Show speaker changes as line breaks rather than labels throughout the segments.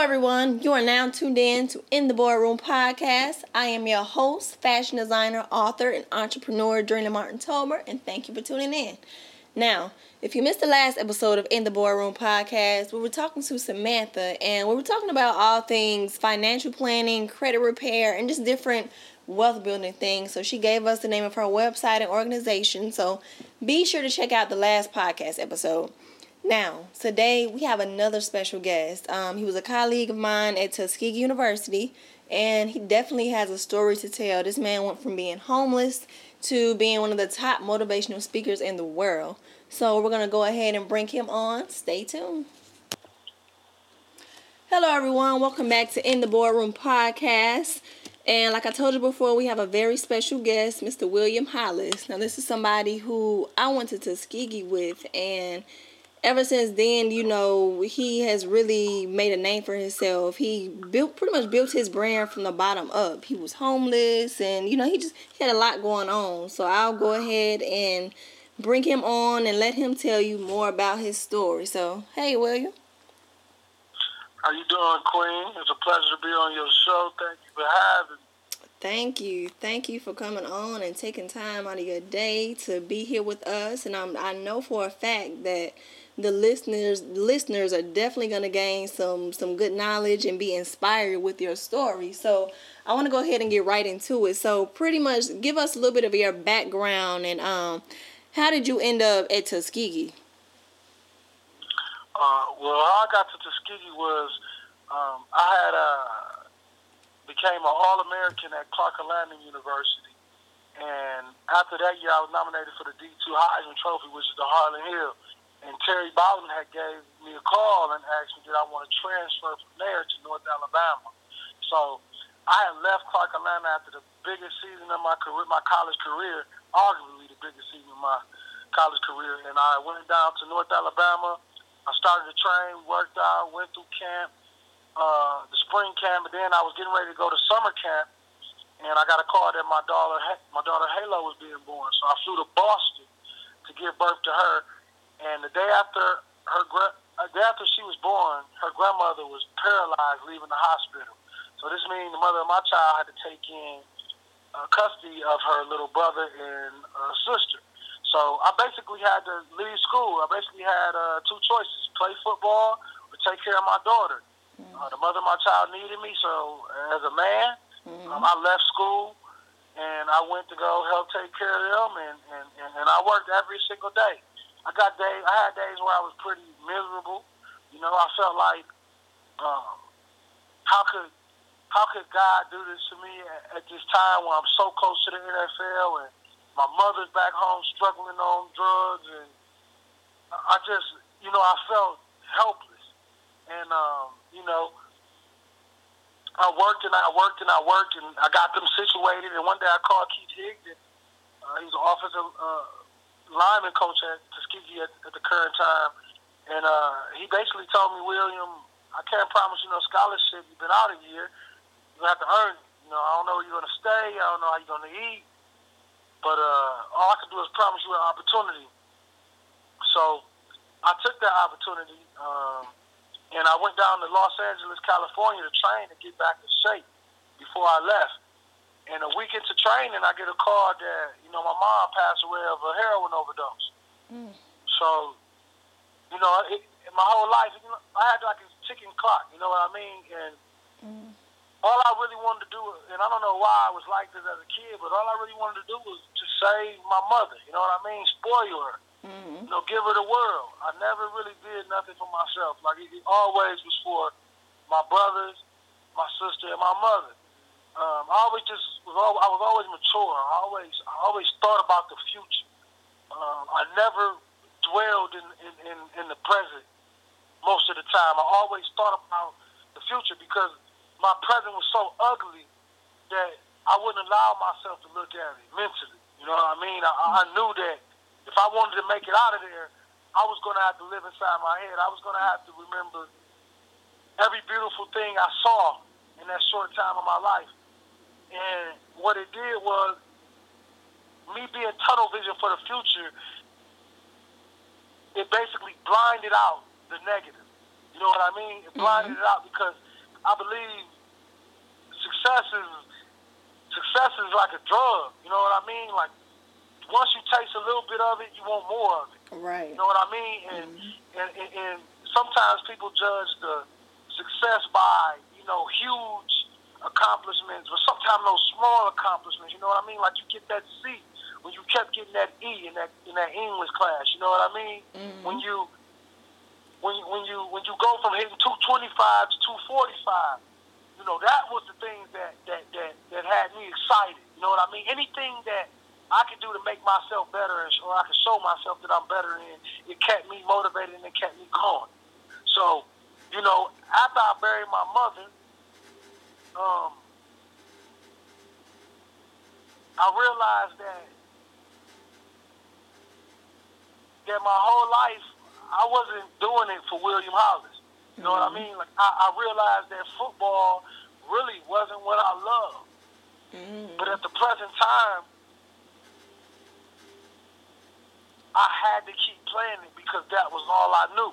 everyone. You are now tuned in to In the Boardroom podcast. I am your host, fashion designer, author, and entrepreneur, Drina Martin Tomer, and thank you for tuning in. Now, if you missed the last episode of In the Boardroom podcast, we were talking to Samantha, and we were talking about all things financial planning, credit repair, and just different wealth building things. So she gave us the name of her website and organization. So be sure to check out the last podcast episode. Now, today we have another special guest. Um, he was a colleague of mine at Tuskegee University, and he definitely has a story to tell. This man went from being homeless to being one of the top motivational speakers in the world. So we're going to go ahead and bring him on. Stay tuned. Hello, everyone. Welcome back to In the Boardroom podcast. And like I told you before, we have a very special guest, Mr. William Hollis. Now, this is somebody who I went to Tuskegee with, and ever since then, you know, he has really made a name for himself. He built pretty much built his brand from the bottom up. He was homeless and you know, he just he had a lot going on. So I'll go ahead and bring him on and let him tell you more about his story. So, hey, William.
How you doing, Queen? It's a pleasure to be on your show. Thank you for having me.
Thank you. Thank you for coming on and taking time out of your day to be here with us. And I'm, I know for a fact that the listeners listeners are definitely going to gain some some good knowledge and be inspired with your story. So I want to go ahead and get right into it. So pretty much give us a little bit of your background and um how did you end up at Tuskegee?
Uh, well, how I got to Tuskegee was um, I had uh, became an All American at Clark Atlanta University, and after that year, I was nominated for the D two Heisman Trophy, which is the Harlon Hill. And Terry Bowden had gave me a call and asked me did I want to transfer from there to North Alabama. So I had left Clark Atlanta after the biggest season of my career, my college career, arguably the biggest season of my college career, and I went down to North Alabama. I started to train, worked out, went through camp, uh, the spring camp, and then I was getting ready to go to summer camp, and I got a call that my daughter, my daughter Halo was being born. So I flew to Boston to give birth to her and the day after her a day after she was born, her grandmother was paralyzed, leaving the hospital. So this means the mother of my child had to take in uh, custody of her little brother and uh, sister. So I basically had to leave school. I basically had uh, two choices: play football or take care of my daughter. Mm-hmm. Uh, the mother of my child needed me, so as a man, mm-hmm. um, I left school and I went to go help take care of them, and, and, and, and I worked every single day. I got days. I had days where I was pretty miserable. You know, I felt like, um, how could how could God do this to me at, at this time when I'm so close to the NFL and my mother's back home struggling on drugs and I just, you know, I felt helpless. And um, you know, I worked and I worked and I worked and I got them situated. And one day I called Keith Higdon. Uh, he's an offensive uh, lineman coach at Tuskegee at, at the current time, and uh, he basically told me, William, I can't promise you no scholarship. You've been out a year. You have to earn. You know, I don't know where you're to stay. I don't know how you're to eat. But uh, all I can do is promise you an opportunity. So I took that opportunity, um, and I went down to Los Angeles, California to train to get back in shape before I left. And a week into training, I get a call that you know my mom passed away of a heroin overdose. Mm. So, you know, it, my whole life, you know, I had like a ticking clock. You know what I mean? And mm. all I really wanted to do, and I don't know why I was like this as a kid, but all I really wanted to do was to save my mother. You know what I mean? Spoil her. Mm-hmm. You know, give her the world. I never really did nothing for myself. Like it, it always was for my brothers, my sister, and my mother um, I always just was always, I was always mature. I always I always thought about the future. Um, I never dwelled in, in, in, in the present most of the time. I always thought about the future because my present was so ugly that I wouldn't allow myself to look at it mentally. You know what I mean? I, I knew that if I wanted to make it out of there, I was going to have to live inside my head. I was going to have to remember every beautiful thing I saw in that short time of my life. And what it did was me being tunnel vision for the future, it basically blinded out the negative. You know what I mean? It blinded mm-hmm. it out because I believe success is success is like a drug. You know what I mean? Like once you taste a little bit of it, you want more of it.
Right.
You know what I mean? And mm-hmm. and, and, and sometimes people judge the success by you know huge accomplishments, but sometimes those small accomplishments. You know what I mean? Like you get that C when you kept getting that E in that in that English class. You know what I mean? Mm-hmm. When you when you, when you when you go from hitting 225 to 245, you know that was the thing that that that that had me excited. You know what I mean? Anything that I could do to make myself better, or I could show myself that I'm better in, it kept me motivated and it kept me going. So, you know, after I buried my mother, um, I realized that that my whole life I wasn't doing it for William Hollis. You know mm-hmm. what I mm-hmm. mean? Like I, I realized that football really wasn't what I loved. Mm-hmm. But at the present time, I had to keep playing it because that was all I knew.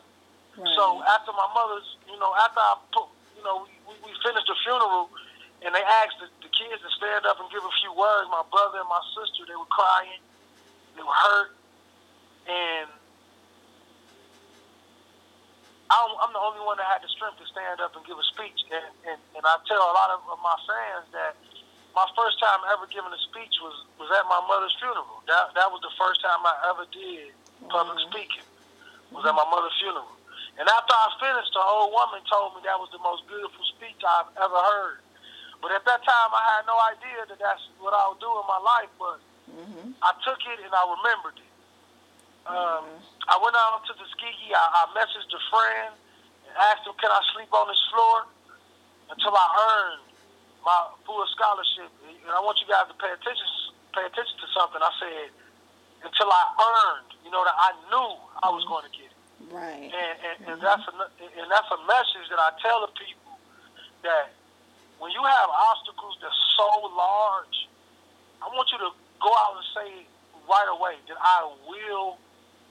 Right. So after my mother's, you know, after I put, you know, we, we finished the funeral, and they asked the, the kids to stand up and give a few words. My brother and my sister, they were crying, they were hurt, and I'm, I'm the only one that had the strength to stand up and give a speech. And, and, and I tell a lot of, of my fans that my first time ever giving a speech was, was at my mother's funeral. That, that was the first time I ever did public mm-hmm. speaking, was at my mother's funeral. And after I finished, the old woman told me that was the most beautiful speech I've ever heard. But at that time, I had no idea that that's what I would do in my life. But mm-hmm. I took it and I remembered it. Um, I went out to Tuskegee. I, I messaged a friend and asked him, "Can I sleep on this floor?" Until I earned my full scholarship. And I want you guys to pay attention. Pay attention to something. I said, until I earned, you know, that I knew I was going to get it.
Right.
And, and, mm-hmm. and that's a and that's a message that I tell the people that when you have obstacles that's so large, I want you to go out and say right away that I will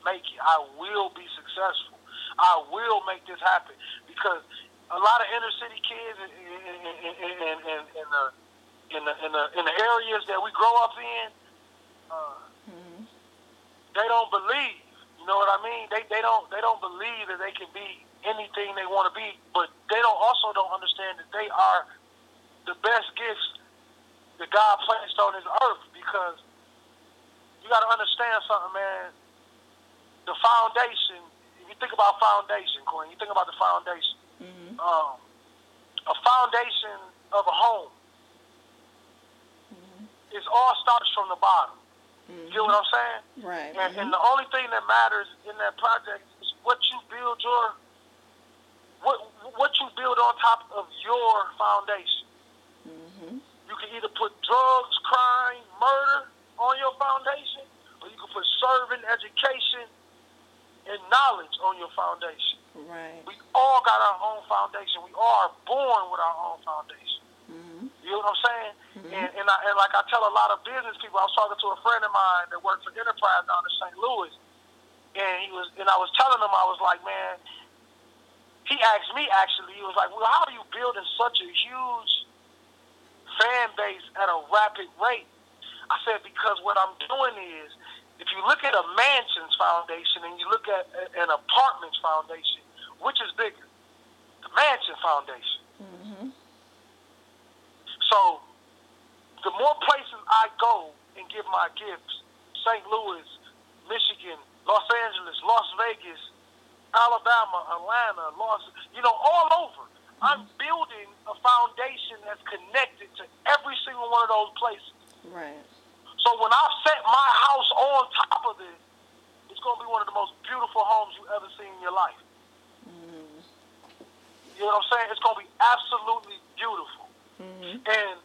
make it. I will be successful. I will make this happen because a lot of inner city kids in, in, in, in, in, in the in the in the in the areas that we grow up in, uh, mm-hmm. they don't believe. You know what I mean? They they don't they don't believe that they can be anything they want to be, but they don't also don't understand that they are the best gifts that God placed on this earth because you got to understand something, man the foundation. If you think about foundation, Queen, you think about the foundation. Mm-hmm. Um, a foundation of a home. Mm-hmm. It all starts from the bottom. Mm-hmm. You get what I'm saying?
Right.
And, and the only thing that matters in that project is what you build your what what you build on top of your foundation. Mm-hmm. You can either put drugs, crime, murder on your foundation, or you can put serving, education, and knowledge on your foundation.
Right.
We all got our own foundation. We all are born with our own foundation. You know what I'm saying? Mm-hmm. And, and, I, and like I tell a lot of business people, I was talking to a friend of mine that worked for Enterprise down in St. Louis, and he was, and I was telling him, I was like, man, he asked me actually, he was like, well, how are you building such a huge fan base at a rapid rate? I said, because what I'm doing is if you look at a mansion's foundation and you look at an apartment's foundation, which is bigger? The mansion foundation. Mm-hmm. So, the more places I go and give my gifts, St. Louis, Michigan, Los Angeles, Las Vegas, Alabama, Atlanta, Los, you know, all over. I'm building a foundation that's connected to every single one of those places.
Right.
So when I set my house on top of it, it's going to be one of the most beautiful homes you've ever seen in your life. Mm-hmm. You know what I'm saying? It's going to be absolutely beautiful. Mm-hmm. And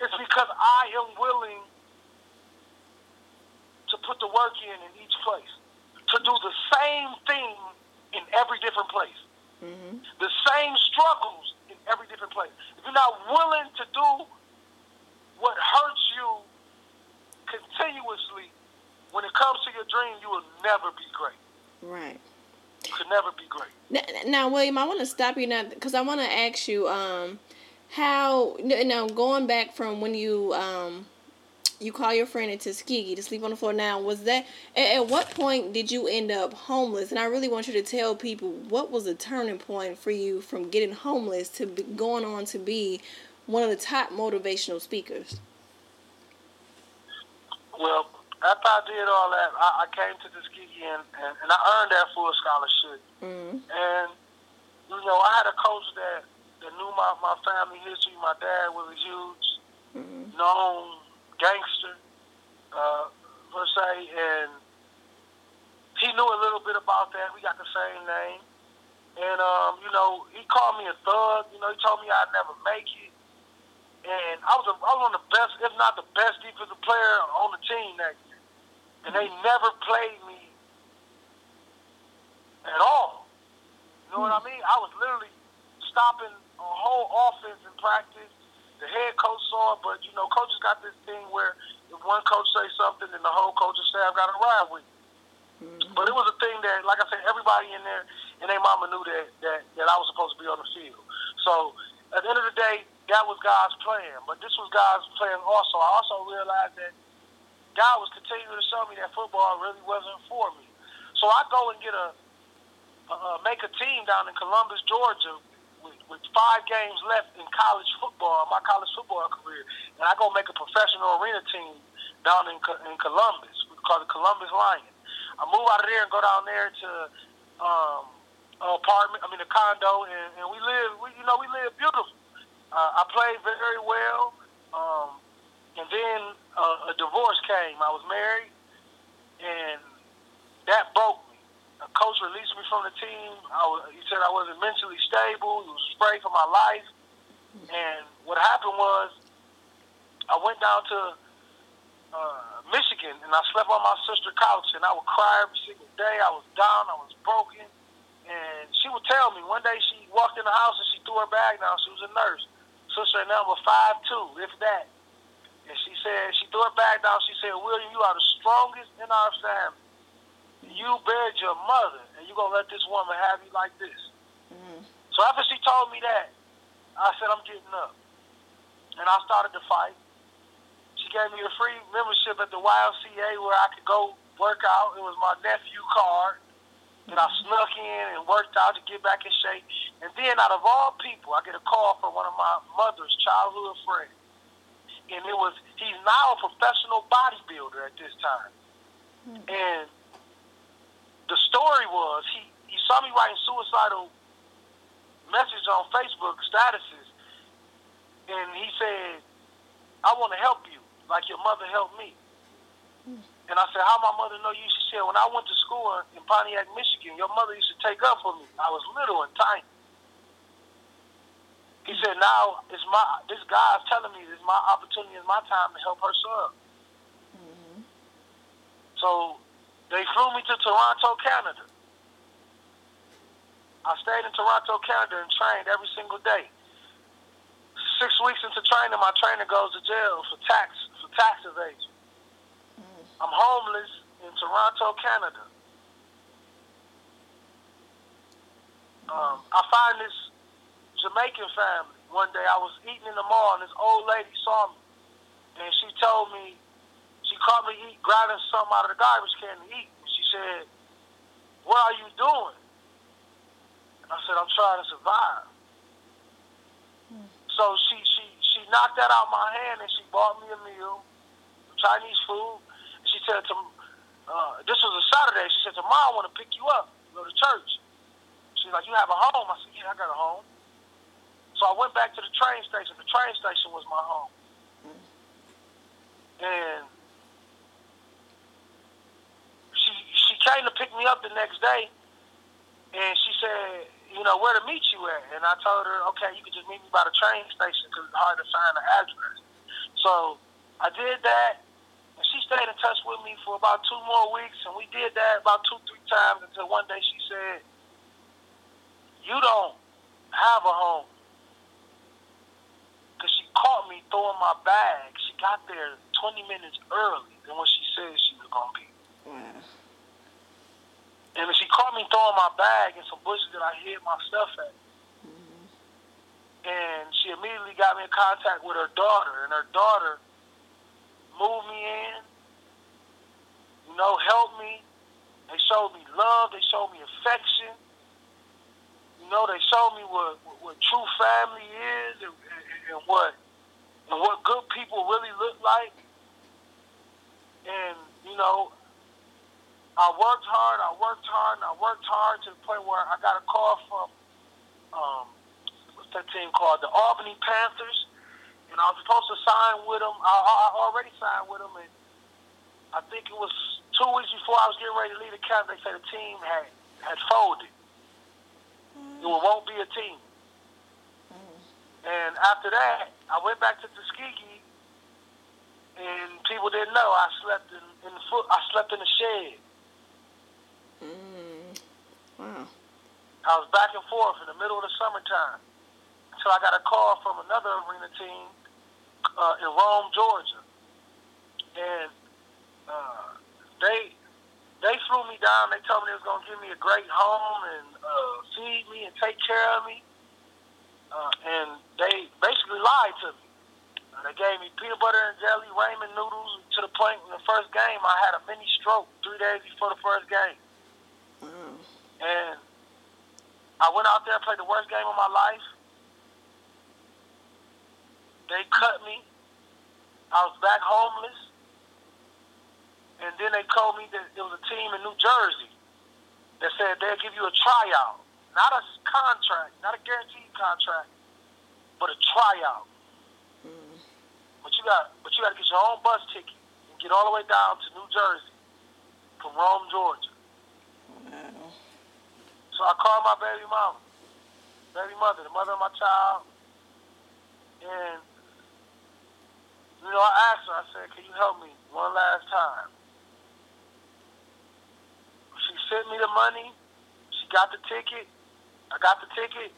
it's because I am willing to put the work in in each place, to do the same thing in every different place, mm-hmm. the same struggles in every different place. If you're not willing to do what hurts you continuously, when it comes to your dream, you will never be great.
Right.
You could never be great.
Now, now William, I want to stop you now because I want to ask you um, how now going back from when you um, you call your friend in Tuskegee to sleep on the floor. Now, was that at, at what point did you end up homeless? And I really want you to tell people what was the turning point for you from getting homeless to be, going on to be one of the top motivational speakers.
Well, after I did all that, I, I came to Tuskegee and, and, and I earned that full scholarship. Mm-hmm. And you know, I had a coach that that knew my, my family history. My dad was a huge mm-hmm. known gangster, uh, per se, and he knew a little bit about that. We got the same name. And, um, you know, he called me a thug. You know, he told me I'd never make it. And I was, a, I was one of the best, if not the best defensive player on the team that year. And they never played me at all. You know what I mean? I was literally stopping a whole offense in practice the head coach saw it, but you know, coaches got this thing where if one coach say something, then the whole coaching staff got to ride with. Mm-hmm. But it was a thing that, like I said, everybody in there and their mama knew that, that that I was supposed to be on the field. So at the end of the day, that was God's plan. But this was God's plan also. I also realized that God was continuing to show me that football really wasn't for me. So I go and get a, a make a team down in Columbus, Georgia, with, with five games left in college football, my college football career, and I go make a professional arena team down in in Columbus. We call it Columbus Lions. I move out of there and go down there to um, an apartment. I mean a condo, and, and we live. We, you know, we live beautiful. Uh, I played very well, um, and then uh, a divorce came. I was married, and that broke coach released me from the team. I was, he said I wasn't mentally stable. He was afraid for my life. And what happened was, I went down to uh, Michigan and I slept on my sister's couch and I would cry every single day. I was down. I was broken. And she would tell me one day she walked in the house and she threw her bag down. She was a nurse. Sister number five two, if that. And she said she threw her bag down. She said, "William, you are the strongest in our family." You buried your mother, and you gonna let this woman have you like this. Mm-hmm. So after she told me that, I said I'm getting up, and I started to fight. She gave me a free membership at the YMCA where I could go work out. It was my nephew card. And I snuck in and worked out to get back in shape. And then, out of all people, I get a call from one of my mother's childhood friends. And it was, he's now a professional bodybuilder at this time. Mm-hmm. And the story was he, he saw me writing suicidal messages on Facebook statuses, and he said, "I want to help you like your mother helped me." And I said, "How my mother know you?" She said, "When I went to school in Pontiac, Michigan, your mother used to take up for me. I was little and tiny." He said, "Now it's my this guy's telling me it's my opportunity, it's my time to help her son." Mm-hmm. So they flew me to Toronto, Canada. I stayed in Toronto, Canada and trained every single day. Six weeks into training, my trainer goes to jail for tax for tax evasion. Mm. I'm homeless in Toronto, Canada. Um, I find this Jamaican family. One day I was eating in the mall and this old lady saw me. And she told me she caught me eat, grabbing something out of the garbage can to eat. She said, what are you doing? And I said, I'm trying to survive. Hmm. So she, she, she knocked that out of my hand and she bought me a meal, Chinese food. She said, to, uh, this was a Saturday. She said, tomorrow I want to pick you up, go to church. She's like, you have a home? I said, yeah, I got a home. So I went back to the train station. The train station was my home. And came to pick me up the next day, and she said, you know, where to meet you at? And I told her, okay, you can just meet me by the train station because it's hard to find the address. So I did that, and she stayed in touch with me for about two more weeks, and we did that about two, three times until one day she said, you don't have a home. Because she caught me throwing my bag. She got there 20 minutes early than what she said she was going to be. And she caught me throwing my bag in some bushes that I hid my stuff at. And she immediately got me in contact with her daughter, and her daughter moved me in, you know, helped me. They showed me love. They showed me affection. You know, they showed me what what, what true family is and, and, and what and what good people really look like. And you know, I worked hard, I worked hard, and I worked hard to the point where I got a call from um, what's that team called? The Albany Panthers. And I was supposed to sign with them. I, I already signed with them, and I think it was two weeks before I was getting ready to leave the camp. They said the team had had folded. Mm. It won't be a team. Mm. And after that, I went back to Tuskegee, and people didn't know I slept in, in the foot. I slept in the shed.
Mm. Wow.
I was back and forth in the middle of the summertime until I got a call from another arena team uh, in Rome, Georgia, and uh, they they flew me down. They told me they was gonna give me a great home and uh, feed me and take care of me, uh, and they basically lied to me. Uh, they gave me peanut butter and jelly, ramen noodles. To the point in the first game, I had a mini stroke three days before the first game. And I went out there and played the worst game of my life. They cut me. I was back homeless. And then they told me that there was a team in New Jersey that said they'll give you a tryout. Not a contract, not a guaranteed contract, but a tryout. Mm. But you got but you gotta get your own bus ticket and get all the way down to New Jersey from Rome, Georgia. So I called my baby mama, baby mother, the mother of my child, and you know I asked her. I said, "Can you help me one last time?" She sent me the money. She got the ticket. I got the ticket.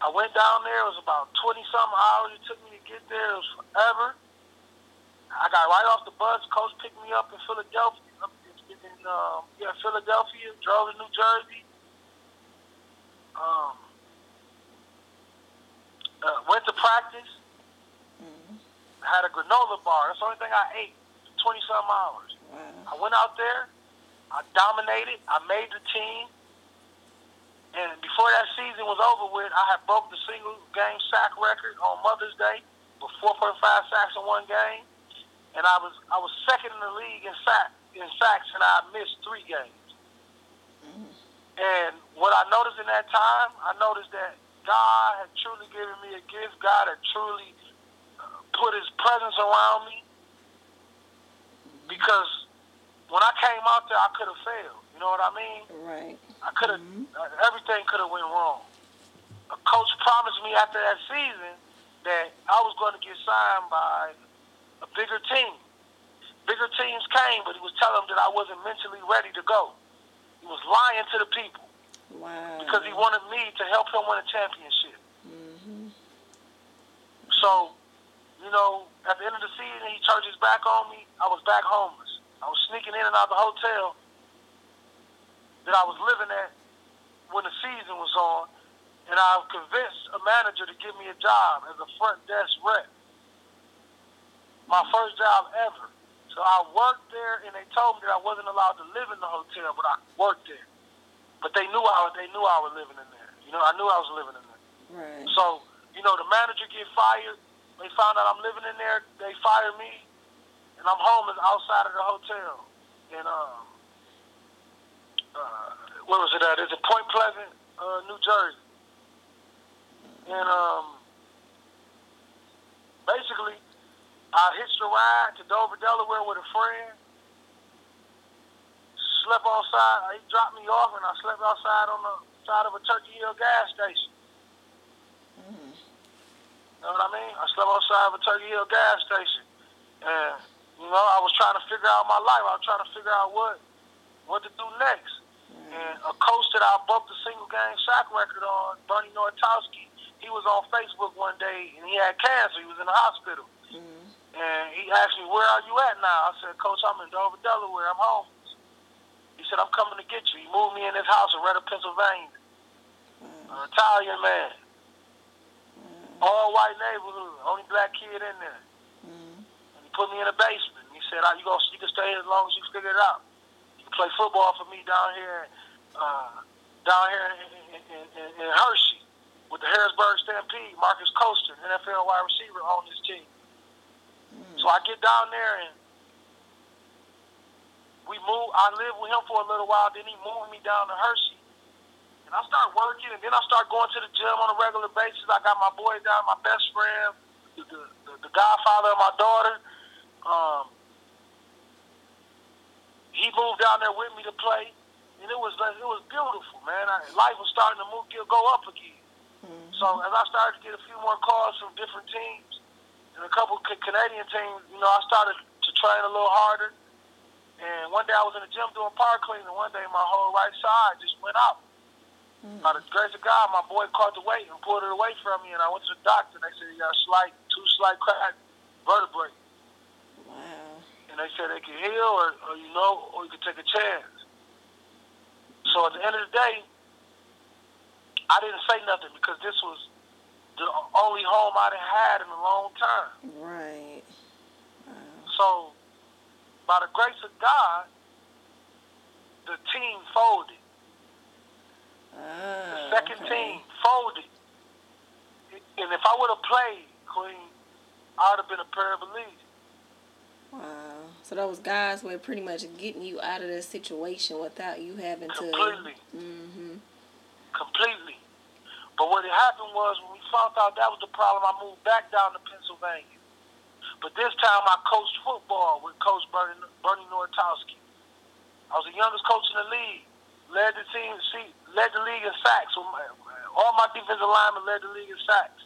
I went down there. It was about twenty something hours it took me to get there. It was forever. I got right off the bus. Coach picked me up in Philadelphia. In, um, yeah, Philadelphia. Drove to New Jersey um, uh, went to practice. Mm-hmm. Had a granola bar. That's the only thing I ate. Twenty some hours. Wow. I went out there. I dominated. I made the team. And before that season was over with, I had broke the single game sack record on Mother's Day with 4.5 sacks in one game. And I was I was second in the league in sack in sacks, and I missed three games. Mm-hmm. And what I noticed in that time, I noticed that God had truly given me a gift. God had truly uh, put His presence around me. Because when I came out there, I could have failed. You know what I mean?
Right.
I could have. Mm-hmm. Uh, everything could have went wrong. A coach promised me after that season that I was going to get signed by a bigger team. Bigger teams came, but he was telling them that I wasn't mentally ready to go. He was lying to the people.
Wow.
Because he wanted me to help him win a championship.
Mm-hmm.
So, you know, at the end of the season, he turned his back on me. I was back homeless. I was sneaking in and out of the hotel that I was living at when the season was on, and I convinced a manager to give me a job as a front desk rep. My first job ever. So I worked there, and they told me that I wasn't allowed to live in the hotel, but I worked there. But they knew I they knew I was living in there. You know, I knew I was living in there.
Right.
So you know, the manager get fired. They found out I'm living in there. They fire me, and I'm homeless outside of the hotel. And um, uh, where was it at? It's in Point Pleasant, uh, New Jersey. And um, basically, I hitched a ride to Dover, Delaware with a friend. Slept outside. He dropped me off, and I slept outside on the side of a Turkey Hill gas station. You know what I mean? I slept outside of a Turkey Hill gas station, and you know I was trying to figure out my life. I was trying to figure out what what to do next. Mm-hmm. And a coach that I broke the single game sack record on, Bernie Nortowski, he was on Facebook one day, and he had cancer. He was in the hospital. Mm-hmm. And he asked me, where are you at now? I said, Coach, I'm in Dover, Delaware. I'm homeless. He said, I'm coming to get you. He moved me in his house in Reading, Pennsylvania. Wow. An Italian man. Wow. All white neighborhood. Only black kid in there. And he put me in a basement. He said, you, gonna, you can stay as long as you figure it out. You can play football for me down here uh, down here in, in, in, in Hershey with the Harrisburg Stampede. Marques Colston, NFL wide receiver, on his team. Mm. So I get down there and we move. I lived with him for a little while. Then he moved me down to Hershey, and I start working. And then I start going to the gym on a regular basis. I got my boy down, my best friend, the the, the godfather of my daughter. Um, he moved down there with me to play, and it was it was beautiful, man. I, life was starting to move, go up again. Mm-hmm. So as I started to get a few more calls from different teams and a couple Canadian teams, you know, I started to train a little harder. And one day I was in the gym doing power cleaning. And one day my whole right side just went out. Mm. By the grace of God, my boy caught the weight and pulled it away from me. And I went to the doctor and they said he got a slight, two slight crack vertebrae. Wow. And they said they could heal or, or you know, or you could take a chance. So at the end of the day, I didn't say nothing because this was the only home I'd had in a long time.
Right.
So by the grace of God, the team folded. the ah, second okay. team folded. And if I would have played, Queen, I would have been a paraplegic.
Wow. So that those guys were pretty much getting you out of the situation without you having
Completely. to. Completely. Mm-hmm. But what had happened was when we found out that was the problem, I moved back down to Pennsylvania. But this time I coached football with Coach Bernie, Bernie Nortowski. I was the youngest coach in the league. Led the team, see, led the league in sacks. All my defensive linemen led the league in sacks.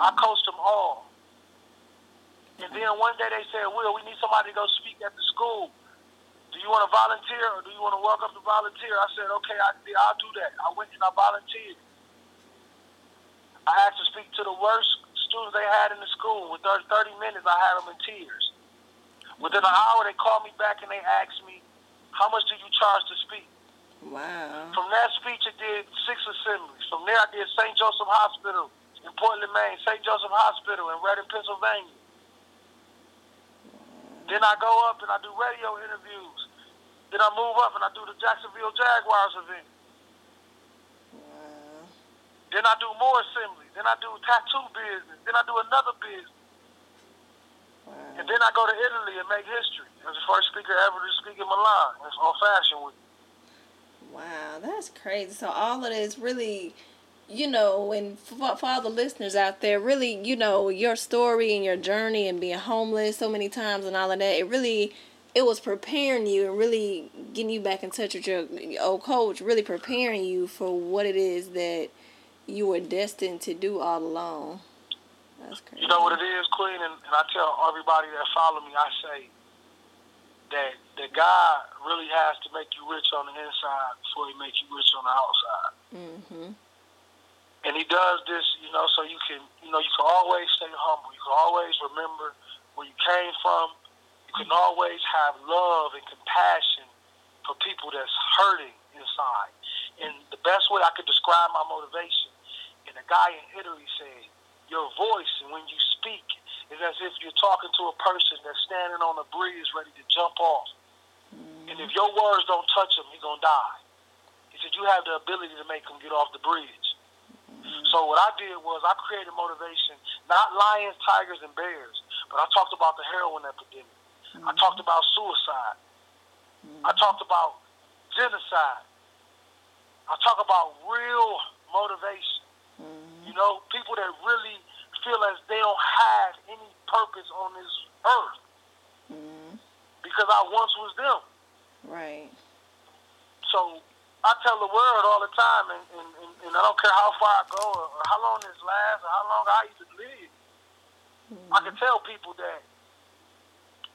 I coached them all. And then one day they said, Will, we need somebody to go speak at the school. Do you want to volunteer or do you want to walk up to volunteer? I said, okay, I, I'll do that. I went and I volunteered. I had to speak to the worst students they had in the school. Within 30 minutes, I had them in tears. Within an hour, they called me back and they asked me, how much do you charge to speak?
Wow.
From that speech, I did six assemblies. From there, I did St. Joseph Hospital in Portland, Maine, St. Joseph Hospital in Reading, Pennsylvania. Then I go up and I do radio interviews. Then I move up and I do the Jacksonville Jaguars event. Then I do more assembly. Then I do tattoo business. Then I do another business. And then I go to Italy and make history as the first speaker ever to speak in Milan. It's on Fashion Week.
Wow, that's crazy. So all of this really, you know, and for, for all the listeners out there, really, you know, your story and your journey and being homeless so many times and all of that, it really it was preparing you and really getting you back in touch with your old coach, really preparing you for what it is that you were destined to do all along. That's crazy.
You know what it is, Queen, and, and I tell everybody that follow me, I say that that God really has to make you rich on the inside before He makes you rich on the outside. Mm-hmm. And He does this, you know, so you can, you know, you can always stay humble. You can always remember where you came from. You can always have love and compassion for people that's hurting inside. And the best way I could describe my motivation and a guy in Italy said, Your voice, and when you speak, is as if you're talking to a person that's standing on a bridge ready to jump off. And if your words don't touch him, he's going to die. He said, You have the ability to make him get off the bridge. Mm-hmm. So what I did was I created motivation, not lions, tigers, and bears, but I talked about the heroin epidemic. Mm-hmm. I talked about suicide. I talked about genocide. I talk about real motivation. Mm-hmm. You know, people that really feel as they don't have any purpose on this earth. Mm-hmm. Because I once was them.
Right.
So I tell the world all the time, and, and, and, and I don't care how far I go or, or, how long this lasts or how long I even live. Mm-hmm. I can tell people that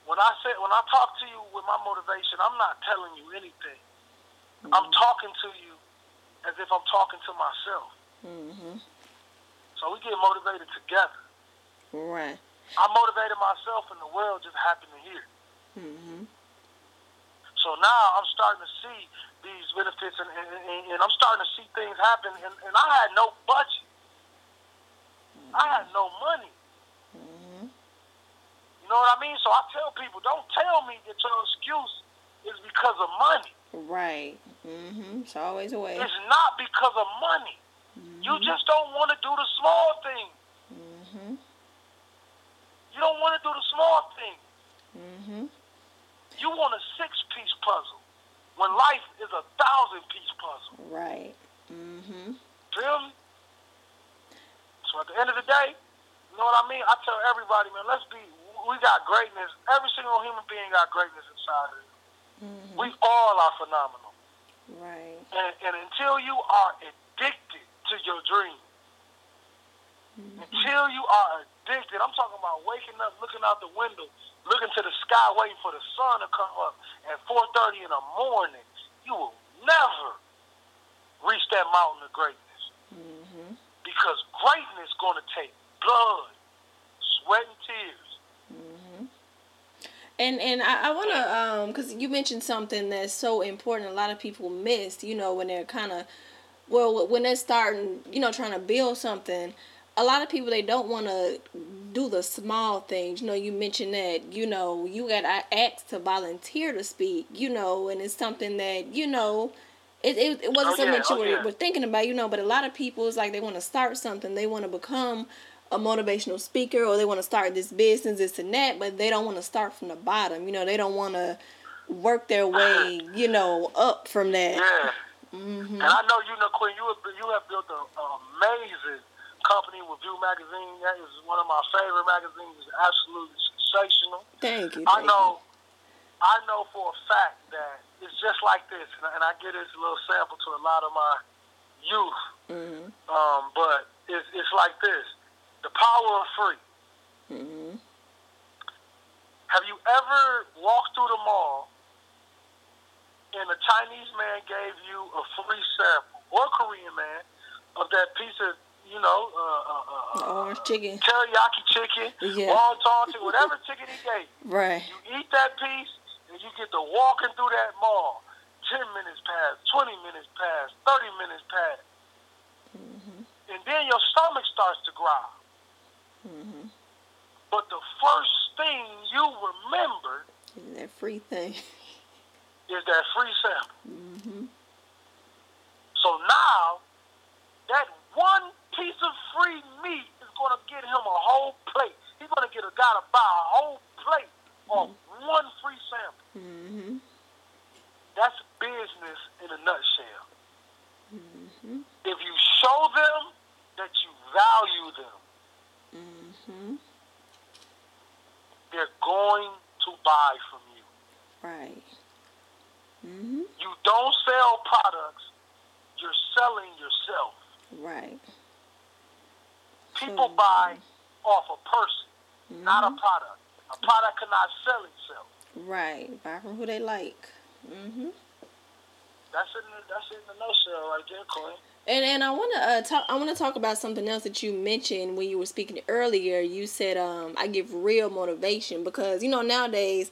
when I say when I talk to you with my motivation, I'm not telling you anything. I'm mm-hmm. talking to you as if I'm talking to myself. Mm-hmm. So we get motivated together.
Right.
I motivated myself, and the world just happened to hear. Mm-hmm. So now I'm starting to see these benefits, and, and, and I'm starting to see things happen. And, and I had no budget. Mm-hmm. I had no money. Mm-hmm. You know what I mean? So I tell people, don't tell me that your excuse is because of money.
Right. Mm-hmm. It's always a way.
It's not because of money. Mm-hmm. You just don't want to do the small thing. Mm-hmm. You don't want to do the small thing. Mm-hmm. You want a six-piece puzzle when life is a thousand-piece puzzle.
Right. Mm-hmm.
Feel me? So at the end of the day, you know what I mean? I tell everybody, man, let's be. We got greatness. Every single human being got greatness inside of it. Mm-hmm. We all are phenomenal.
Right.
And, and until you are addicted to your dream, mm-hmm. until you are addicted, I'm talking about waking up, looking out the window, looking to the sky, waiting for the sun to come up at 4:30 in the morning, you will never reach that mountain of greatness. Mm-hmm. Because greatness is going to take blood, sweat, and tears.
And and I, I want to um because you mentioned something that's so important. A lot of people miss. You know when they're kind of well when they're starting. You know trying to build something. A lot of people they don't want to do the small things. You know you mentioned that. You know you got asked to volunteer to speak. You know and it's something that you know. It, it, it wasn't oh, something yeah, that you oh, were, yeah. were thinking about, you know, but a lot of people is like they want to start something, they want to become a motivational speaker or they want to start this business, this and that, but they don't want to start from the bottom. You know, they don't want to work their way, you know, up from that.
Yeah. Mm-hmm. And I know you know, Quinn. You have, you have built an amazing company with View Magazine. That is one of my favorite magazines. It's absolutely sensational.
Thank you.
Thank I know. You. I know for a fact that it's just like this, and I get this little sample to a lot of my youth. Mm-hmm. Um, but it's, it's like this the power of free. Mm-hmm. Have you ever walked through the mall and a Chinese man gave you a free sample, or a Korean man, of that piece of, you know, uh, uh,
uh, orange chicken,
teriyaki chicken, yeah. wonton chicken, whatever chicken he gave.
Right.
You eat that piece, and you get to walking through that mall. 10 minutes pass, 20 minutes pass, 30 minutes pass. Mm-hmm. And then your stomach starts to growl. Mm-hmm. But the first thing you remember
is that free thing.
is that free sample. Mm-hmm. So now, that one piece of free meat is going to get him a whole plate. He's going to get a guy to buy a whole plate mm-hmm. of one free sample. Mm-hmm. That's business in a nutshell. Mm-hmm. If you show them that you value them, Mm-hmm. They're going to buy from you.
Right. Mm-hmm.
You don't sell products, you're selling yourself.
Right.
People so, buy off a person, mm-hmm. not a product. A product cannot sell itself.
Right. Buy from who they like. Mm-hmm.
That's it. That's in the nutshell, right there, Queen.
And and I want to uh, talk. I want to talk about something else that you mentioned when you were speaking earlier. You said um, I give real motivation because you know nowadays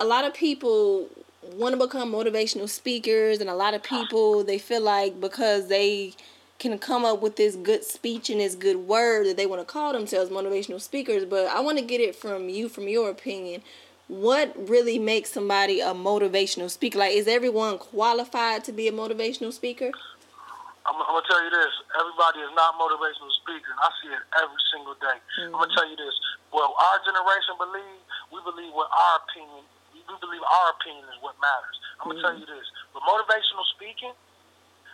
a lot of people want to become motivational speakers, and a lot of people they feel like because they can come up with this good speech and this good word that they want to call themselves motivational speakers. But I want to get it from you, from your opinion. What really makes somebody a motivational speaker? Like, is everyone qualified to be a motivational speaker?
I'm, I'm, gonna tell you this: everybody is not motivational speakers. I see it every single day. Mm-hmm. I'm gonna tell you this: well, our generation believe we believe what our opinion. We believe our opinion is what matters. I'm gonna mm-hmm. tell you this: but motivational speaking,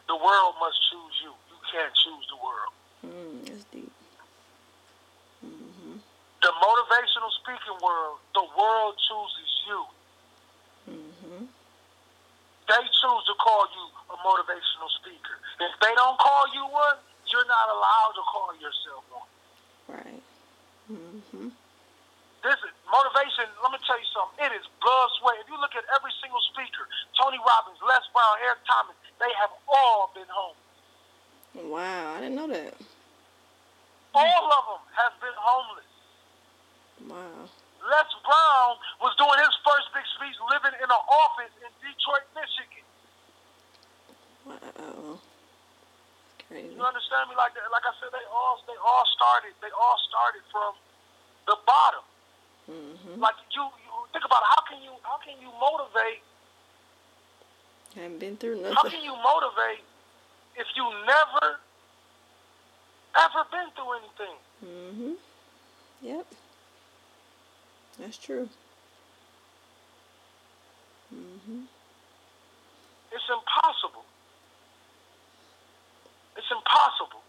the world must choose you. Can't choose the world.
Mm, that's deep. Mm-hmm.
The motivational speaking world, the world chooses you. Mm-hmm. They choose to call you a motivational speaker. If they don't call you one, you're not allowed to call yourself one.
Right. Mm-hmm.
This is motivation. Let me tell you something. It is blood, sweat. If you look at every single speaker, Tony Robbins, Les Brown, Eric Thomas, they have all been home.
Wow, I didn't know that.
All of them have been homeless.
Wow.
Les Brown was doing his first big speech living in an office in Detroit, Michigan.
Wow. Crazy.
You understand me? Like that? like I said, they all they all started they all started from the bottom.
Mm-hmm.
Like you, you think about it, how can you how can you motivate?
Haven't been through nothing.
How can you motivate if you never ever been through anything?
Mm-hmm. Yep. That's true. Mm-hmm.
It's impossible. It's impossible.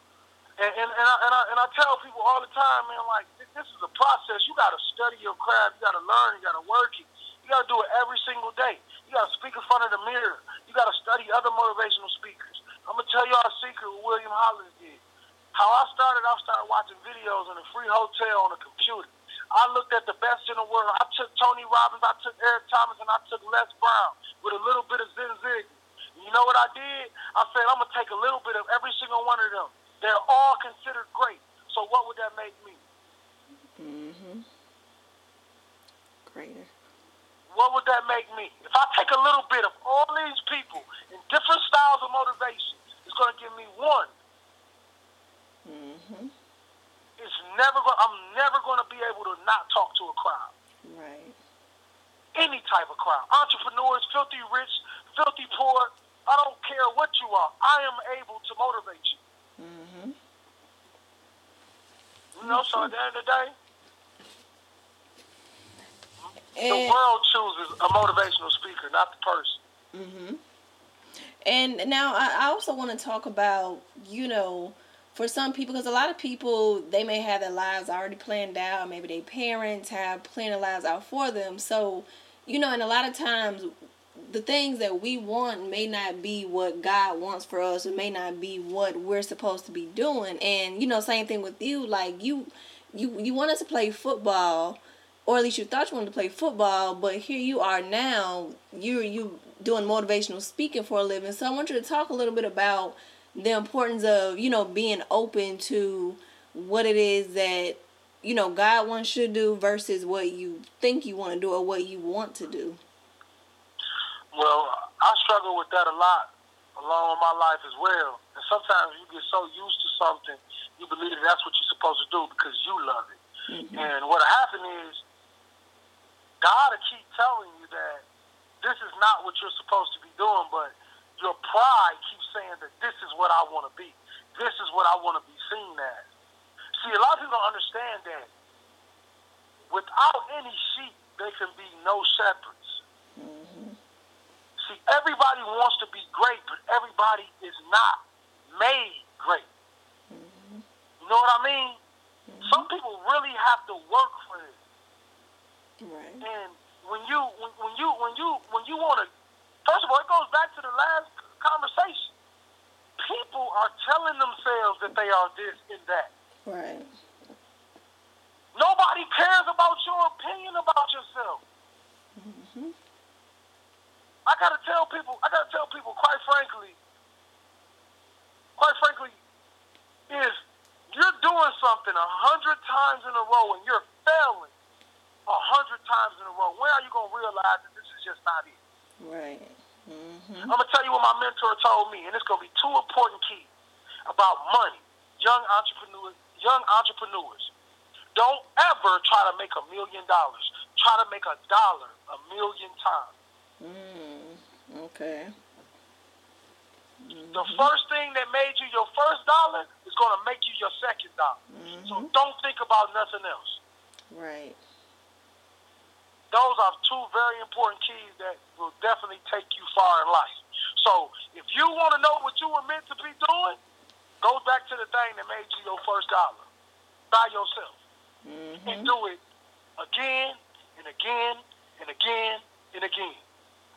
And, and, and, I, and, I, and I tell people all the time, man, like, this is a process. You got to study your craft. You got to learn. You got to work it. You got to do it every single day. You got to speak in front of the mirror. You got to study other motivational speakers. I'm to tell y'all a secret what William Hollis did. How I started, I started watching videos in a free hotel on a computer. I looked at the best in the world. I took Tony Robbins, I took Eric Thomas, and I took Les Brown with a little bit of Zig Ziglar. You know what I did? I said, I'm to take a little bit of every single one of them. They're all considered great. So what would that make me?
Mm-hmm. Greater.
What would that make me? If I take a little bit of all these people in different styles of motivation, it's going to give me one.
Mm-hmm.
It's never going. I'm never going to be able to not talk to a crowd.
Right.
Any type of crowd. Entrepreneurs, filthy rich, filthy poor. I don't care what you are. I am able to motivate you.
Mm-hmm.
You know, so at the end of the day, the world chooses a motivational speaker, not the person.
mm-hmm. And now I also want to talk about you know for some people because a lot of people they may have their lives already planned out maybe their parents have planned their lives out for them so you know and a lot of times the things that we want may not be what God wants for us. It may not be what we're supposed to be doing. And you know, same thing with you. Like you, you, you wanted to play football, or at least you thought you wanted to play football. But here you are now. You're you doing motivational speaking for a living. So I want you to talk a little bit about the importance of you know being open to what it is that you know God wants you to do versus what you think you want to do or what you want to do.
Well, I struggle with that a lot along with my life as well. And sometimes you get so used to something, you believe that that's what you're supposed to do because you love it.
Mm-hmm.
And what happened is, God will keep telling you that this is not what you're supposed to be doing, but your pride keeps saying that this is what I want to be. This is what I want to be seen as. See, a lot of people don't understand that without any sheep, there can be no shepherds.
Mm-hmm.
See, everybody wants to be great, but everybody is not made great.
Mm-hmm.
You know what I mean? Some people really have to work for it.
Right.
And when you when, when you when you when you want to, first of all, it goes back to the last conversation. People are telling themselves that they are this and that.
Right.
Nobody cares about your opinion about yourself.
Mm-hmm.
I gotta tell people. I gotta tell people. Quite frankly, quite frankly, is you're doing something a hundred times in a row and you're failing a hundred times in a row. When are you gonna realize that this is just not it?
Right. Mm-hmm.
I'm gonna tell you what my mentor told me, and it's gonna be two important keys about money. Young entrepreneurs, young entrepreneurs, don't ever try to make a million dollars. Try to make a dollar a million times.
Mm. Okay.
The first thing that made you your first dollar is going to make you your second dollar. So
Mhm.
don't think about nothing else.
Right.
Those are two very important keys that will definitely take you far in life. So if you want to know what you were meant to be doing, go back to the thing that made you your first dollar by yourself and
Mm-hmm.
do it again and again and again and again.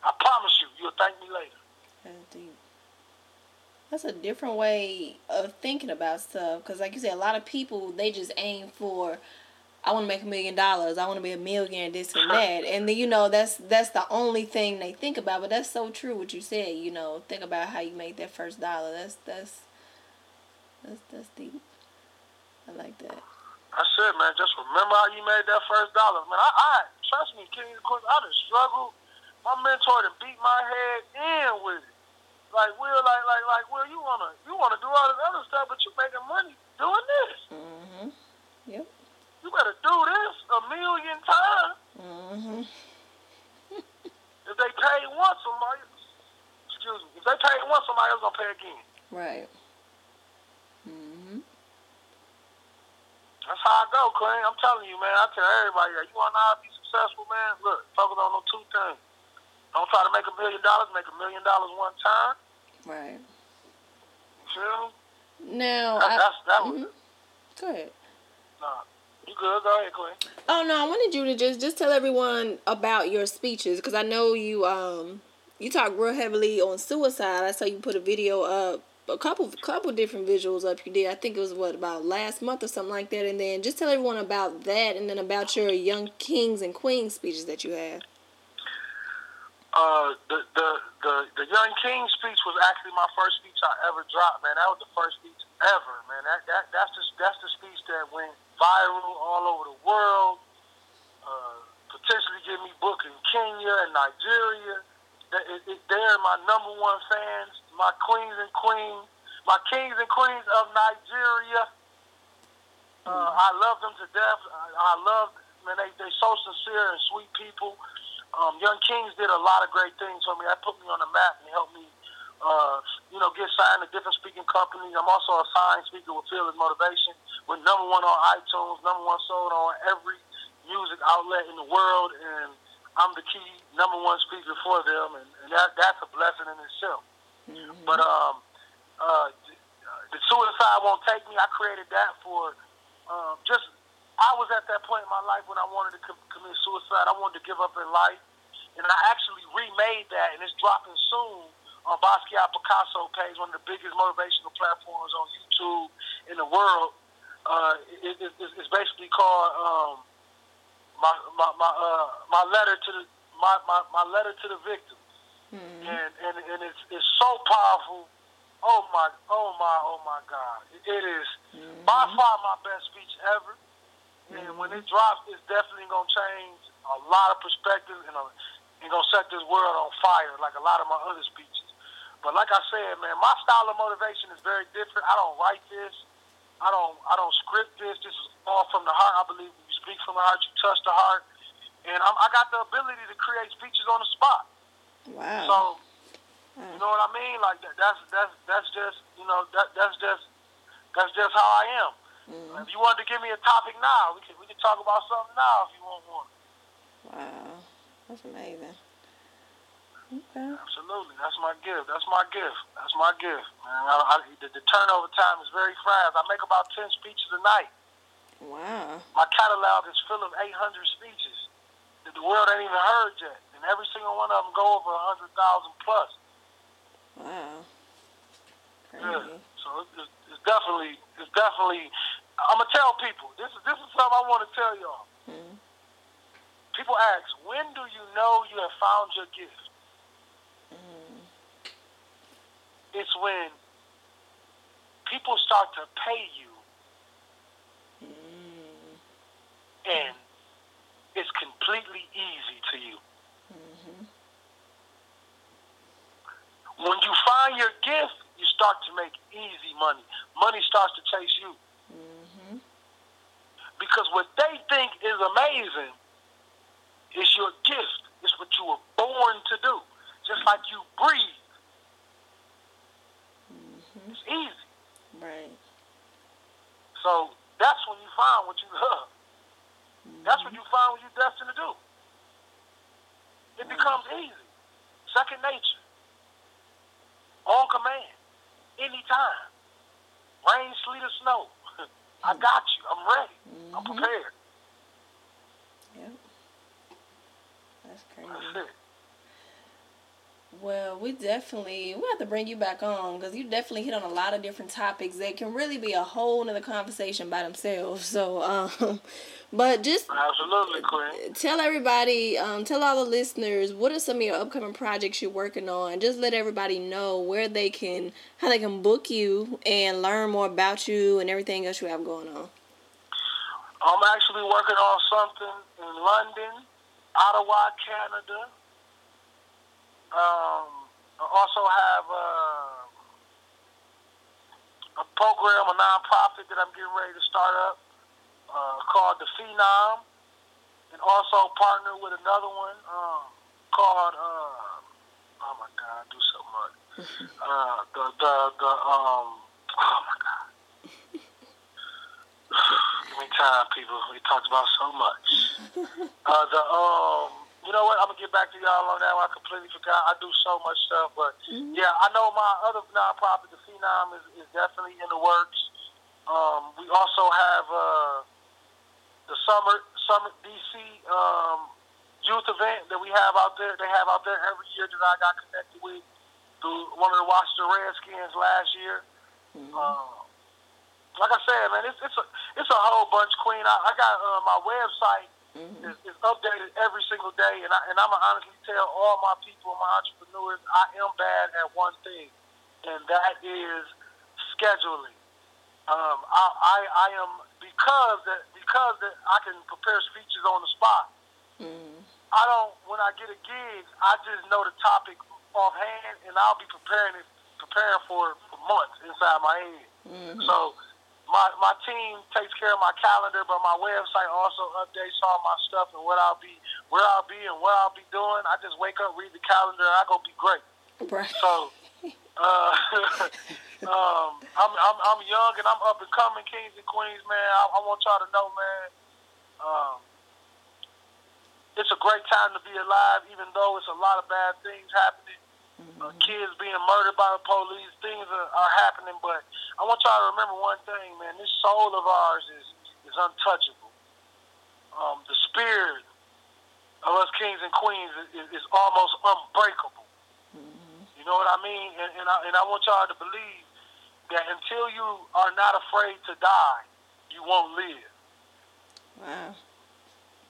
I promise you, you'll thank me later.
That's deep. That's a different way of thinking about stuff. Because, like you said, a lot of people they just aim for, I want to make a million dollars. I want to be a millionaire. This and that. And then you know that's that's the only thing they think about. But that's so true what you said. You know, think about how you make that first dollar. That's that's that's that's deep. I like that.
I said, man, just remember how you made that first dollar, man. I, I trust me, King. Of course, I done struggled. My mentor done beat my head in with it. Like Will, like like like Will, you wanna you wanna do all this other stuff, but you making money doing this.
Mhm. Yep.
You better do this a million times.
Mhm.
If they pay once, somebody excuse me. If they pay once, somebody else gonna pay again.
Right. Mhm.
That's how I go, Queen. I'm telling you, man. I tell everybody, you want to know how to be successful, man? Look, focus on those two things. Don't try to make a million dollars. Make a million dollars one time.
Right.
You feel me?
Now,
That,
I,
that's that was.
mhm. Go ahead.
Nah, you good? Go ahead, Queen.
Oh no, I wanted you to just just tell everyone about your speeches because I know you um you talk real heavily on suicide. I saw you put a video up, a couple couple different visuals up. You did. I think it was what about last month or something like that. And then just tell everyone about that, and then about your young kings and queens speeches that you had.
Uh, the, the the the Young King speech was actually my first speech I ever dropped, man. That was the first speech ever, man. That that that's just that's the speech that went viral all over the world. Uh, potentially get me booked in Kenya and Nigeria. That- It, it, they're my number one fans, my queens and queens, my kings and queens of Nigeria. Uh, I love them to death. I, I love, man, they they so sincere and sweet people. Um, Young Kings did a lot of great things for me. That put me on the map and helped me, uh, you know, get signed to different speaking companies. I'm also a signed speaker with Fearless Motivation. We're number one on iTunes, number one sold on every music outlet in the world, and I'm the key number one speaker for them, and, and that that's a blessing in itself.
Mhm.
But um, uh, the suicide won't take me. I created that for um, just. I was at that point in my life when I wanted to com- commit suicide. I wanted to give up in life, and I actually remade that, and it's dropping soon on Basquiat Picasso page, one of the biggest motivational platforms on YouTube in the world. Uh, it, it, it's basically called um, my my my uh, my letter to the my, my, my letter to the victim
Mhm.
and and, and it's, it's so powerful. Oh my, oh my, oh my God! It, it is by far my best speech ever. And when it drops, it's definitely gonna change a lot of perspectives and, uh, and gonna set this world on fire, like a lot of my other speeches. But like I said, man, my style of motivation is very different. I don't write this. I don't. I don't script this. This is all from the heart. I believe when you speak from the heart, you touch the heart. And I'm, I got the ability to create speeches on the spot.
Wow.
So, you know what I mean? Like that, that's that's that's just you know that that's just that's just how I am.
Mhm.
If you wanted to give me a topic now, we can we can talk about something now if you want one.
Wow. That's amazing. Okay.
Absolutely, that's my gift. That's my gift. That's my gift. Man, I, I, the, the turnover time is very fast. I make about ten speeches a night.
Wow.
My catalog is full of 800 speeches that the world ain't even heard yet, and every single one of them go over 100,000 plus.
Wow.
Yeah. So it's, it's, definitely, it's definitely. I'm gonna tell people this is this is something I want to tell y'all.
Mhm.
People ask, when do you know you have found your gift?
Mhm.
It's when people start to pay you,
Mhm.
and it's completely easy to you.
Mhm.
When you find your gift, you start to make easy money. Money starts to chase you
Mhm.
because what they think is amazing is your gift. It's what you were born to do. Just like you breathe. Easy.
Right.
So that's when you find what you love. That's what you find what you're destined to do. It becomes easy. Second nature. On command. Anytime. Rain, sleet, or snow. I got you. I'm ready. I'm
Mhm.
prepared.
Yep. That's crazy.
That's it.
Well, we definitely we have to bring you back on because you definitely hit on a lot of different topics that can really be a whole nother conversation by themselves. So, um, but just
Absolutely, Queen.
tell everybody, um, tell all the listeners, what are some of your upcoming projects you're working on? Just let everybody know where they can, how they can book you and learn more about you and everything else you have going on.
I'm actually working on something in London, Ottawa, Canada. Um, I also have uh, a program, a nonprofit that I'm getting ready to start up uh, called the Phenom, and also partner with another one um, called. Uh, oh my God, I do so much. Uh, the the the um. Oh my God. Give me time, people. We talked about so much. Uh, the um, you know what? I'm gonna get back to y'all on that. One. I completely forgot. I do so much stuff, but mm-hmm. yeah, I know my other nonprofit, the Phenom, is, is definitely in the works. Um, we also have uh, the summer summer DC um, youth event that we have out there. They have out there every year that I got connected with through one of the Washington Redskins last year. Mm-hmm. Uh, like I said, man, it's it's a it's a whole bunch, Queen. I, I got uh, my website mm-hmm. is, is updated every single day, and I and I'm gonna honestly tell all my people, my entrepreneurs, I am bad at one thing, and that is scheduling. Um, I, I I am because that because that I can prepare speeches on the spot. Mm-hmm. I don't when I get a gig, I just know the topic offhand, and I'll be preparing it preparing for, for months inside my head. Mm-hmm. So my my team takes care of my calendar, but my website also updates all my stuff and what I'll be, where I'll be, and what I'll be doing. I just wake up, read the calendar, and I go be great. Right. So, uh, um, I'm, I'm I'm young and I'm up and coming, kings and queens, man. I, I want y'all to know, man. Um, it's a great time to be alive, even though it's a lot of bad things happening uh, kids being murdered by the police, things are, are happening. But I want y'all to remember one thing, man. This soul of ours is is untouchable. Um, the spirit of us kings and queens is, is almost unbreakable. Mm-hmm. You know what I mean? And, and, I, and I want y'all to believe that until you are not afraid to die, you won't live. Wow.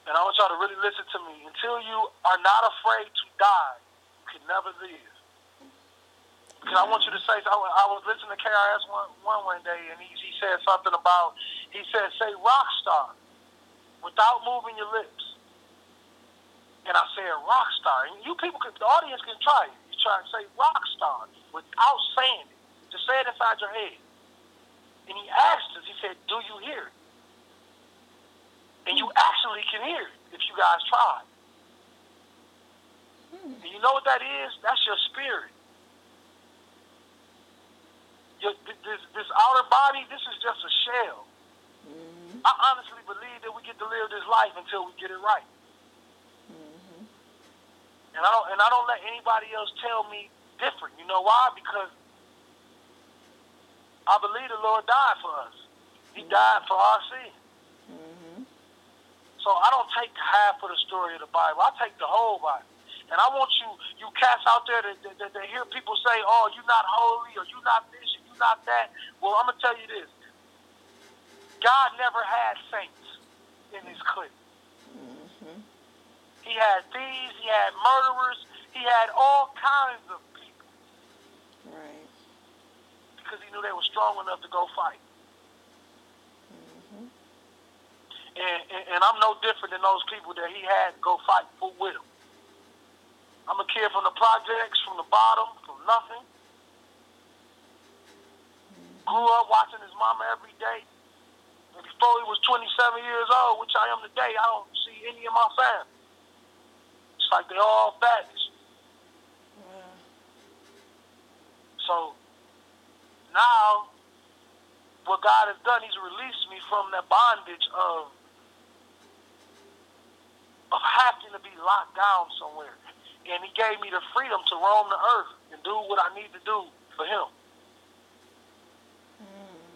And I want y'all to really listen to me. Until you are not afraid to die, you can never live. Because I want you to say, I, I was listening to KRS-One, one one day, and he, he said something about, he said, say rock star without moving your lips. And I said rock star. And you people, could, the audience can try it. You try and say rock star without saying it. Just say it inside your head. And he asked us, he said, do you hear it? And you actually can hear it if you guys try. Hmm. And you know what that is? That's your spirit this, this outer body, this is just a shell. Mm-hmm. I honestly believe that we get to live this life until we get it right. Mm-hmm. And I don't and I don't let anybody else tell me different. You know why? Because I believe the Lord died for us. He mm-hmm. died for our sin. Mm-hmm. So I don't take half of the story of the Bible. I take the whole Bible. And I want you, you cats out there that, that, that hear people say, "Oh, you're not holy," or "You're not this," not that. Well, I'm gonna tell you this. God never had saints in his clique. Mm-hmm. He had thieves, he had murderers, he had all kinds of people. Right. Because he knew they were strong enough to go fight. Mm-hmm. And, and, and I'm no different than those people that he had go fight for with him. I'm a kid from the projects, from the bottom, from nothing grew up watching his mama every day. Before he was 27 years old, which I am today, I don't see any of my family. It's like they all. Yeah. So now, what God has done, He's released me from that bondage of of having to be locked down somewhere. And He gave me the freedom to roam the earth and do what I need to do for Him.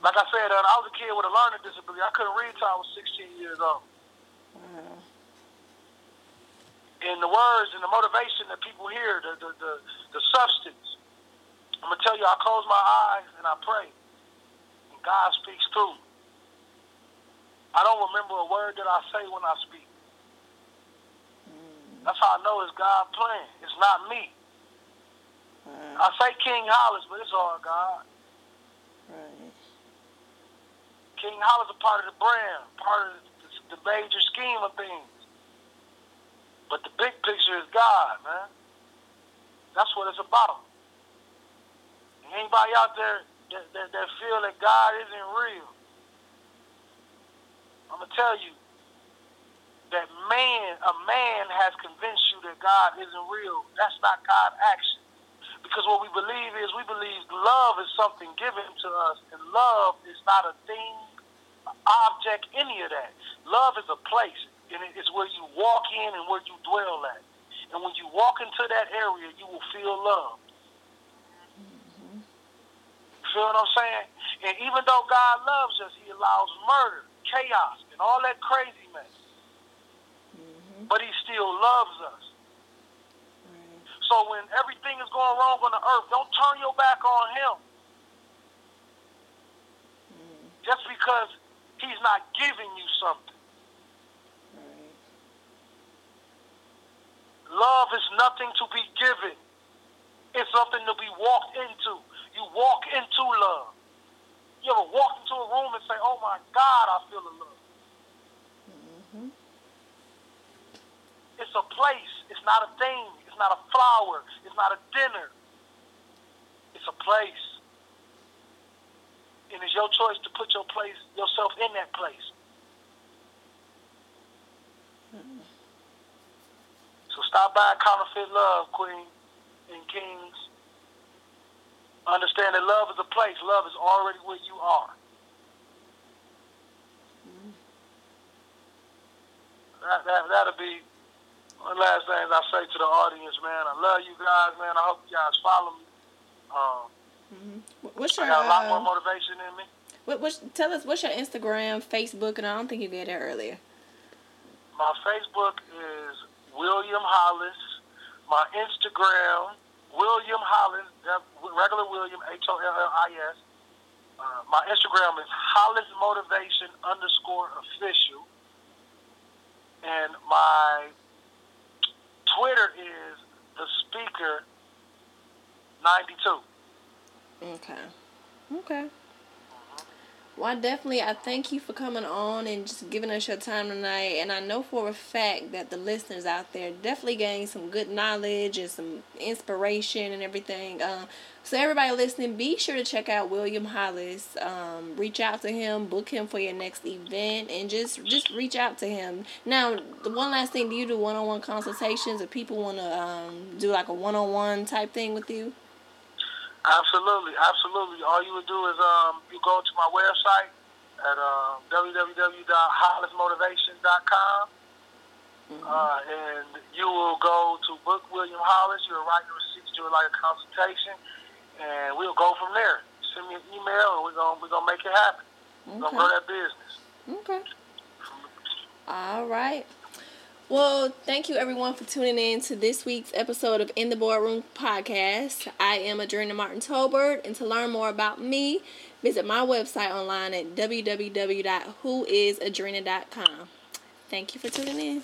Like I said, uh, I was a kid with a learning disability. I couldn't read until I was 16 years old. Mm. And the words and the motivation that people hear, the, the, the, the substance, I'm going to tell you, I close my eyes and I pray. And God speaks through I don't remember a word that I say when I speak. Mm. That's how I know it's God playing. It's not me. Mm. I say King Hollis, but it's all God. Right. King Hollis a part of the brand, part of the the major scheme of things. But the big picture is God, man. That's what it's about. Anybody out there that, that, that feel that God isn't real, I'm gonna tell you that man, a man has convinced you that God isn't real. That's not God action. Because what we believe is we believe love is something given to us, and love is not a thing, object, any of that. Love is a place, and it's where you walk in and where you dwell at. And when you walk into that area, you will feel love. Mm-hmm. Feel what I'm saying? And even though God loves us, He allows murder, chaos, and all that crazy mess. Mm-hmm. But He still loves us. Right. So when everything is going wrong on the earth, don't turn your back on Him. Mm. Just because He's not giving you something. Love is nothing to be given. It's something to be walked into. You walk into love. You ever walk into a room and say, oh my God, I feel the love. Mm-hmm. It's a place. It's not a thing. It's not a flower. It's not a dinner. It's a place. And it's your choice to put your place, yourself in that place. So stop by Counterfeit Love, Queen and Kings. Understand that love is a place. Love is already where you are. Mm-hmm. That, that, that'll be one last thing I say to the audience, man. I love you guys, man. I hope you guys follow me. Um,
mm-hmm. What's your,
I got a lot more uh, motivation in me.
What, what, tell us, what's your Instagram, Facebook, and I don't think you did that earlier.
My Facebook is William Hollis. My Instagram, William Hollis, regular William, H O L L I S. Uh, my Instagram is Hollis Motivation underscore official. And my Twitter is the speaker 92.
Okay. Okay. Well, definitely I thank you for coming on and just giving us your time tonight. And I know for a fact that the listeners out there definitely gained some good knowledge and some inspiration and everything. Uh, so everybody listening, be sure to check out William Hollis. Um, reach out to him, book him for your next event, and just just reach out to him. Now, the one last thing: Do you do one on one consultations if people want to um, do like a one on one type thing with you?
Absolutely, absolutely. All you would do is um, you go to my website at uh, www.hollismotivation.com, mm-hmm. uh, and you will go to book William Hollis. You'll write your receipts, do like a consultation, and we'll go from there. Send me an email, and we're gonna we're gonna make it happen. Okay. We're gonna grow that business.
Okay. All right. Well, thank you everyone for tuning in to this week's episode of In the Boardroom podcast. I am Adrena Martin Tolbert, and to learn more about me, visit my website online at www.whoisadrena.com. Thank you for tuning in.